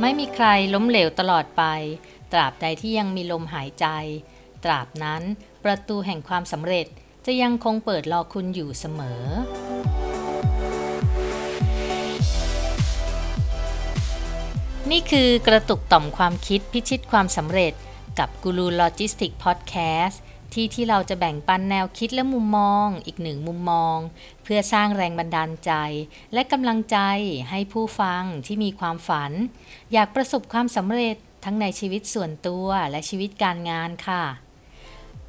ไม่มีใครล้มเหลวตลอดไป ตราบใดที่ยังมีลมหายใจ ตราบนั้นประตูแห่งความสำเร็จจะยังคงเปิดรอคุณอยู่เสมอ นี่คือกระตุกต่อมความคิดพิชิตความสำเร็จกับกูรูโลจิสติกพอดแคสต์ ที่ที่เราจะแบ่งปันแนวคิดและมุมมอง อีกหนึ่งมุมมอง เพื่อสร้างแรงบันดาลใจ และกำลังใจให้ผู้ฟังที่มีความฝัน อยากประสบความสำเร็จทั้งในชีวิตส่วนตัวและชีวิตการงานค่ะ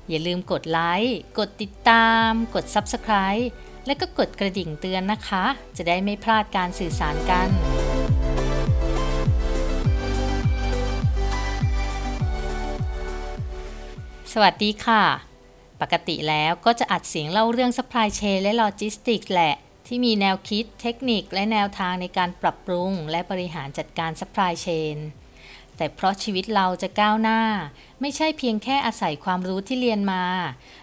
อย่าลืมกดไลค์กดติดตาม กด Subscribe และก็กดกระดิ่งเตือนนะคะ จะได้ไม่พลาดการสื่อสารกัน สวัสดีค่ะ ปกติแล้วก็จะอัดเสียงเล่าเรื่อง supply chain และ logistics แหละ ที่มีแนวคิดเทคนิคและแนวทางในการปรับปรุง และบริหารจัดการ supply chain แต่เพราะชีวิตเราจะก้าวหน้า ไม่ใช่เพียงแค่อาศัยความรู้ที่เรียนมา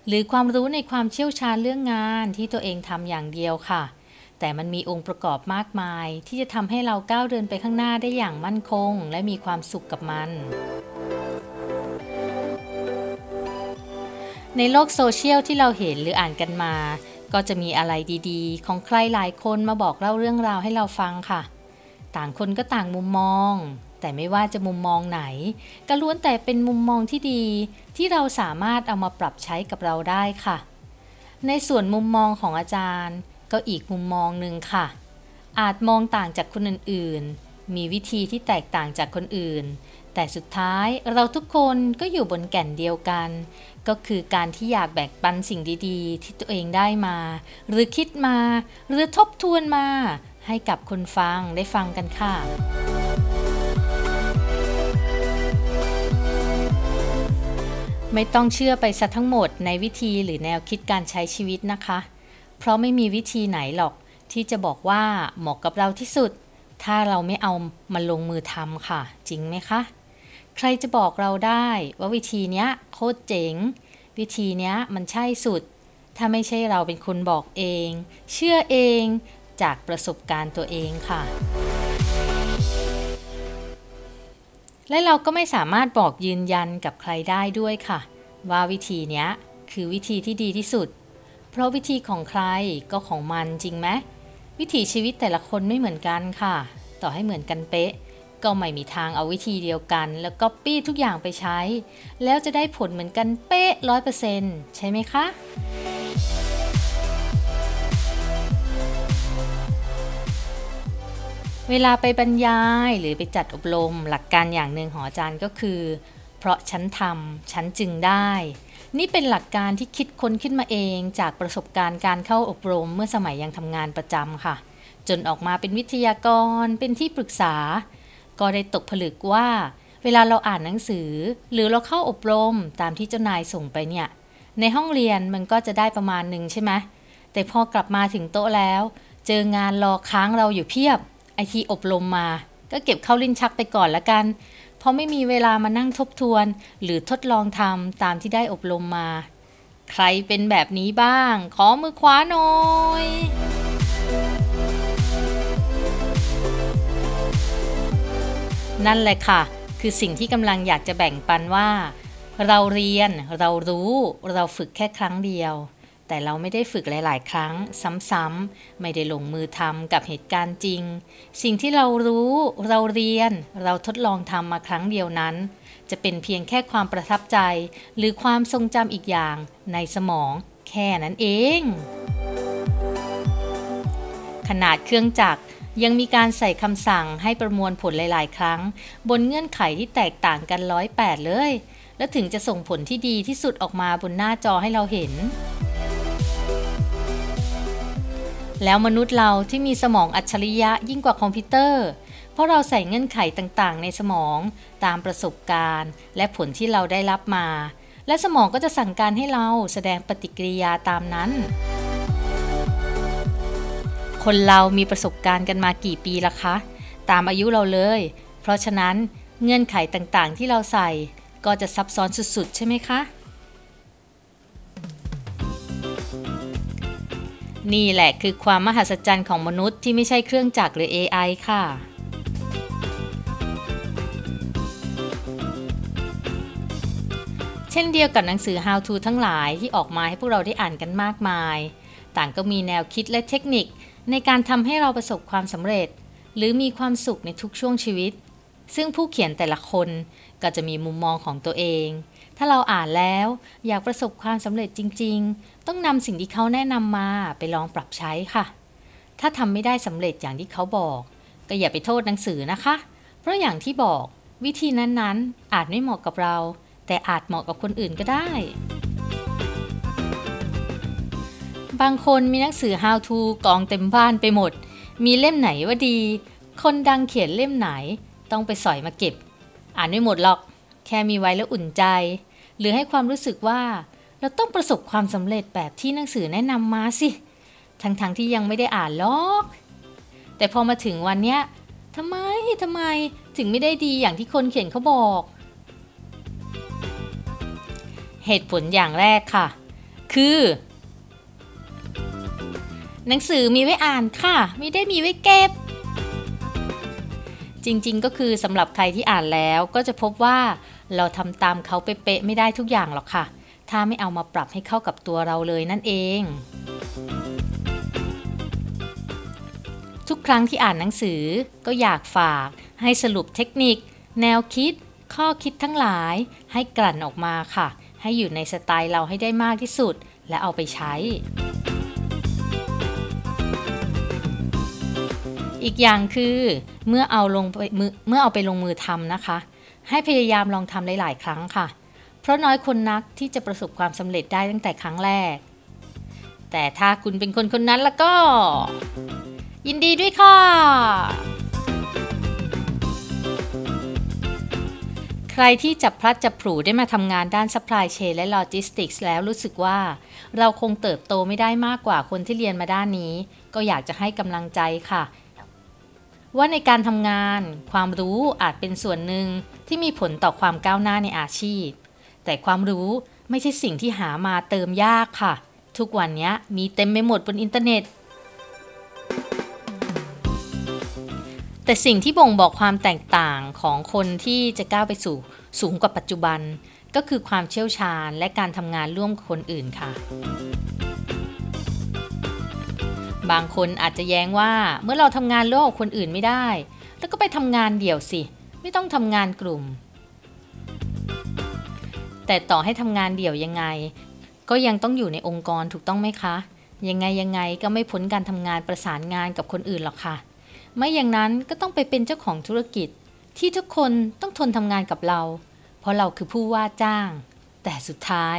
หรือความรู้ในความเชี่ยวชาญเรื่องงานที่ตัวเองทำอย่างเดียวค่ะ แต่มันมีองค์ประกอบมากมาย ที่จะทำให้เราก้าวเดินไปข้างหน้าได้อย่างมั่นคง และมีความสุขกับมัน ในโลกโซเชียลที่เราเห็นหรืออ่านกันมา ก็จะมีอะไรดีๆ ของใครหลายคนมาบอกเล่าเรื่องราวให้เราฟังค่ะ ต่างคนก็ต่างมุมมอง แต่ไม่ว่าจะมุมมองไหน ก็ล้วนแต่เป็นมุมมองที่ดี ที่เราสามารถเอามาปรับใช้กับเราได้ค่ะ ในส่วนมุมมองของอาจารย์ ก็อีกมุมมองหนึ่งค่ะ อาจมองต่างจากคนอื่นๆ มีวิธีที่แตกต่างจากคนอื่น แต่สุดท้ายเราทุกคนก็อยู่บนแก่นเดียวกัน ก็คือการที่อยากแบ่งปันสิ่งดีๆ ที่ตัวเองได้มา หรือคิดมา หรือทบทวนมา ให้กับคนฟังได้ฟังกันค่ะไม่ต้องเชื่อไปซะทั้งหมดในวิธีหรือแนวคิดการใช้ชีวิตนะคะ เพราะไม่มีวิธีไหนหรอกที่จะบอกว่าเหมาะกับเราที่สุด ถ้าเราไม่เอามาลงมือทำค่ะ จริงไหมคะ ใครจะบอกเราได้ว่าวิธีเนี้ยโคตรเจ๋ง วิธีเนี้ยมันใช่สุด ถ้าไม่ใช่เราเป็นคนบอกเอง เชื่อเองจากประสบการณ์ตัวเองค่ะ และเราก็ไม่สามารถบอกยืนยันกับใครได้ด้วยค่ะ ว่าวิธีเนี้ยคือวิธีที่ดีที่สุด เพราะวิธีของใครก็ของมันจริงไหมวิถีชีวิตแต่ละคนไม่เหมือนกันค่ะ ต่อให้เหมือนกันเป๊ะ ก็ไม่มีทางเอาวิธีเดียวกัน แล้วก็ปี้ทุกอย่างไปใช้ แล้วจะได้ผลเหมือนกันเป๊ะร้อยเปอร์เซ็นต์ใช่ไหมคะเวลาไปบรรยายหรือไปจัดอบรมหลักการอย่างหนึ่งขออาจารย์ก็คือ เพราะฉันทำฉันจึงได้ นี่เป็นหลักการที่คิดค้นขึ้นมาเองจากประสบการณ์การเข้าอบรมเมื่อสมัยยังทำงานประจำค่ะ จนออกมาเป็นวิทยากรเป็นที่ปรึกษา ก็ได้ตกผลึกว่า เวลาเราอ่านหนังสือ หรือเราเข้าอบรมตามที่เจ้านายส่งไปเนี่ย ในห้องเรียนมันก็จะได้ประมาณหนึ่งใช่ไหมแต่พอกลับมาถึงโต๊ะแล้ว เจองานรอค้างเราอยู่เพียบไอที่อบรมมา ก็เก็บเข้าลิ้นชักไปก่อนละกันเพราะไม่มีเวลามานั่งทบทวน หรือทดลองทำตามที่ได้อบรมมา ใครเป็นแบบนี้บ้าง ขอมือขวาหน่อย นั่นแหละค่ะ คือสิ่งที่กำลังอยากจะแบ่งปันว่า เราเรียนเรารู้เราฝึกแค่ครั้งเดียว แต่เราไม่ได้ฝึกหลาย ๆ ครั้ง ซ้ำๆไม่ได้ลงมือทำกับเหตุการณ์จริง สิ่งที่เรารู้เราเรียน เราทดลองทำมาครั้งเดียวนั้น จะเป็นเพียงแค่ความประทับใจ หรือความทรงจำอีกอย่างในสมองแค่นั้นเอง ขนาดเครื่องจักร ยังมีการใส่คำสั่งให้ประมวลผลหลาย ๆ ครั้ง บนเงื่อนไขที่แตกต่างกันร้อยแปดเลย และถึงจะส่งผลที่ดีที่สุดออกมาบนหน้าจอให้เราเห็น แล้วมนุษย์เราที่มีสมองอัจฉริยะยิ่งกว่าคอมพิวเตอร์ เพราะเราใส่เงื่อนไขต่างๆ ในสมองตามประสบการณ์ และผลที่เราได้รับมา และสมองก็จะสั่งการให้เราแสดงปฏิกิริยาตามนั้น คนเรามีประสบการณ์กันมากี่ปีละคะ ตามอายุเราเลย เพราะฉะนั้นเงื่อนไขต่างๆ ที่เราใส่ ก็จะซับซ้อนสุดๆ ใช่ไหมคะ นี่แหละคือความมหัศจรรย์ของมนุษย์ที่ไม่ใช่เครื่องจักรหรือ AI ค่ะเช่นเดียวกับหนังสือ How to ทั้งหลายที่ออกมาให้พวกเราได้อ่านกันมากมาย ต่างก็มีแนวคิดและเทคนิค ในการทำให้เราประสบความสำเร็จ หรือมีความสุขในทุกช่วงชีวิต ซึ่งผู้เขียนแต่ละคนก็จะมีมุมมองของตัวเอง ถ้าเราอ่านแล้วอยากประสบความสำเร็จจริง ๆ ต้องนำสิ่งที่เขาแนะนำมาไปลองปรับใช้ค่ะ ถ้าทำไม่ได้สำเร็จอย่างที่เขาบอก ก็อย่าไปโทษหนังสือนะคะ เพราะอย่างที่บอกวิธีนั้นๆ อาจไม่เหมาะกับเรา แต่อาจเหมาะกับคนอื่นก็ได้ บางคนมีหนังสือ how to กองเต็มบ้านไปหมด มีเล่มไหนว่าดี คนดังเขียนเล่มไหน ต้องไปสอยมาเก็บ อ่านไม่หมดหรอก แค่มีไว้แล้วอุ่นใจ หรือให้ความรู้สึกว่า เราต้องประสบความสำเร็จแบบที่หนังสือแนะนำมาสิ ทั้งๆทที่ยังไม่ได้อ่านหรอก แต่พอมาถึงวันเนี้ยทำไมทำไมถึงไม่ได้ดีอย่างที่คนเขียนเขาบอก เหตุผลอย่างแรกค่ะ คือ หนังสือมีไว้อ่านค่ะ ไม่ได้มีไว้เก็บ จริงๆก็คือสำหรับใครที่อ่านแล้วก็จะพบว่าเราทำตามเขาเป๊ะๆไม่ได้ทุกอย่างหรอกค่ะ ถ้าไม่เอามาปรับให้เข้ากับตัวเราเลยนั่นเอง ทุกครั้งที่อ่านหนังสือก็อยากฝาก ให้สรุปเทคนิค แนวคิด ข้อคิดทั้งหลาย ให้กลั่นออกมาค่ะ ให้อยู่ในสไตล์เราให้ได้มากที่สุด และเอาไปใช้ อีกอย่างคือเมื่อเอาลงไปมือเมื่อเอาไปลงมือทำนะคะ ให้พยายามลองทำหลาย ๆ ครั้งค่ะ เพราะน้อยคนนักที่จะประสบความสำเร็จได้ตั้งแต่ครั้งแรก แต่ถ้าคุณเป็นคนคนนั้นแล้วก็ ยินดีด้วยค่ะ ใครที่จับพลัดจับผลูได้มาทำงานด้าน supply chain และ logistics แล้วรู้สึกว่าเราคงเติบโตไม่ได้มากกว่าคนที่เรียนมาด้านนี้ ก็อยากจะให้กำลังใจค่ะ ว่าในการทำงาน ความรู้อาจเป็นส่วนหนึ่งที่มีผลต่อความก้าวหน้าในอาชีพ แต่ความรู้ไม่ใช่สิ่งที่หามาเติมยากค่ะ ทุกวันนี้มีเต็มไปหมดบนอินเทอร์เน็ต แต่สิ่งที่บ่งบอกความแตกต่างของคนที่จะก้าวไปสู่สูงกว่าปัจจุบัน ก็คือความเชี่ยวชาญและการทำงานร่วมคนอื่นค่ะ บางคนอาจจะแย้งว่าเมื่อเราทำงานร่วมกับคนอื่นไม่ได้ แล้วก็ไปทำงานเดี่ยวสิ ไม่ต้องทำงานกลุ่ม แต่ต่อให้ทำงานเดี่ยวยังไง ก็ยังต้องอยู่ในองค์กรถูกต้องไหมคะ ยังไงยังไงก็ไม่พ้นการทำงานประสานงานกับคนอื่นหรอกค่ะ ไม่อย่างนั้นก็ต้องไปเป็นเจ้าของธุรกิจ ที่ทุกคนต้องทนทำงานกับเรา เพราะเราคือผู้ว่าจ้าง แต่สุดท้าย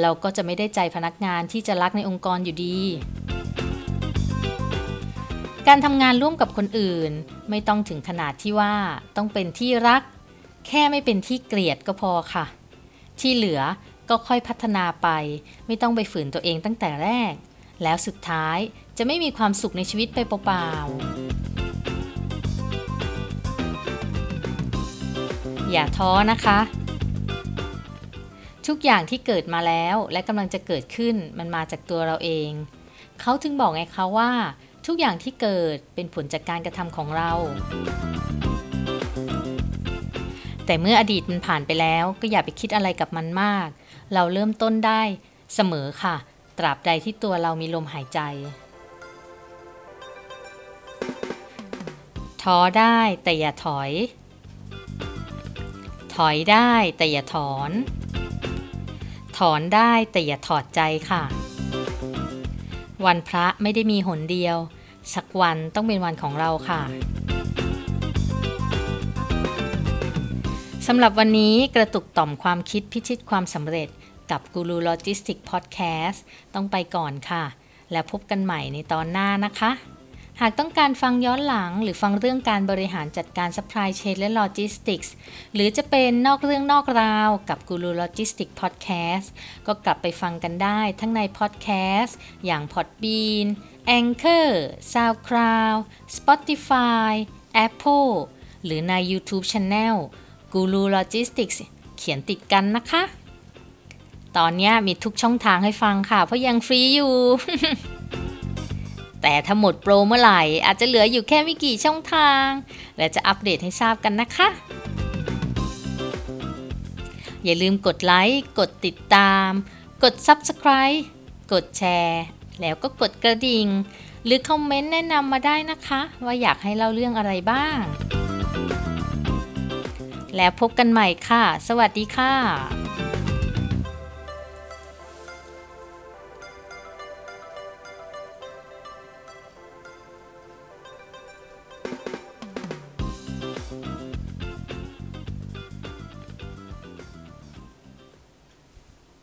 เราก็จะไม่ได้ใจพนักงานที่จะรักในองค์กรอยู่ดี การทำงานร่วมกับคนอื่น ไม่ต้องถึงขนาดที่ว่าต้องเป็นที่รัก แค่ไม่เป็นที่เกลียดก็พอค่ะ ที่เหลือก็ค่อยพัฒนาไป ไม่ต้องไปฝืนตัวเองตั้งแต่แรก แล้วสุดท้ายจะไม่มีความสุขในชีวิตไปเปล่าๆ อย่าท้อนะคะ ทุกอย่างที่เกิดมาแล้วและกำลังจะเกิดขึ้นมันมาจากตัวเราเอง เขาถึงบอกไงคะว่า ทุกอย่างที่เกิดเป็นผลจากการกระทำของเรา แต่เมื่ออดีตมันผ่านไปแล้วก็อย่าไปคิดอะไรกับมันมาก เราเริ่มต้นได้เสมอค่ะ ตราบใดที่ตัวเรามีลมหายใจ ท้อได้แต่อย่าถอย ถอยได้แต่อย่าถอน ถอนได้แต่อย่าถอดใจค่ะวันพระไม่ได้มีหนเดียว สักวันต้องเป็นวันของเราค่ะสำหรับวันนี้กระตุกต่อมความคิดพิชิตความสำเร็จกับกูรูโลจิสติกพอดแคสต์ต้องไปก่อนค่ะ แล้วพบกันใหม่ในตอนหน้านะคะ หากต้องการฟังย้อนหลัง หรือฟังเรื่องการบริหารจัดการ supply chain และ logistics หรือจะเป็นนอกเรื่องนอกราวกับกูรูโลจิสติกพอดแคสต์ก็กลับไปฟังกันได้ทั้งในพอดแคสต์อย่าง Podbean Anchor SoundCloud Spotify Apple หรือใน YouTube Channel กูรูโลจิสติกส์เขียนติดกันนะคะ ตอนนี้มีทุกช่องทางให้ฟังค่ะ เพราะยังฟรีอยู่ แต่ถ้าหมดโปรเมื่อไหร่อาจจะเหลืออยู่แค่ไม่กี่ช่องทาง และจะอัปเดตให้ทราบกันนะคะ อย่าลืมกดไลค์ กดติดตาม กด Subscribe กดแชร์ แล้วก็กดกระดิ่ง หรือคอมเมนต์แนะนำมาได้นะคะ ว่าอยากให้เล่าเรื่องอะไรบ้าง แล้วพบกันใหม่ค่ะ สวัสดีค่ะ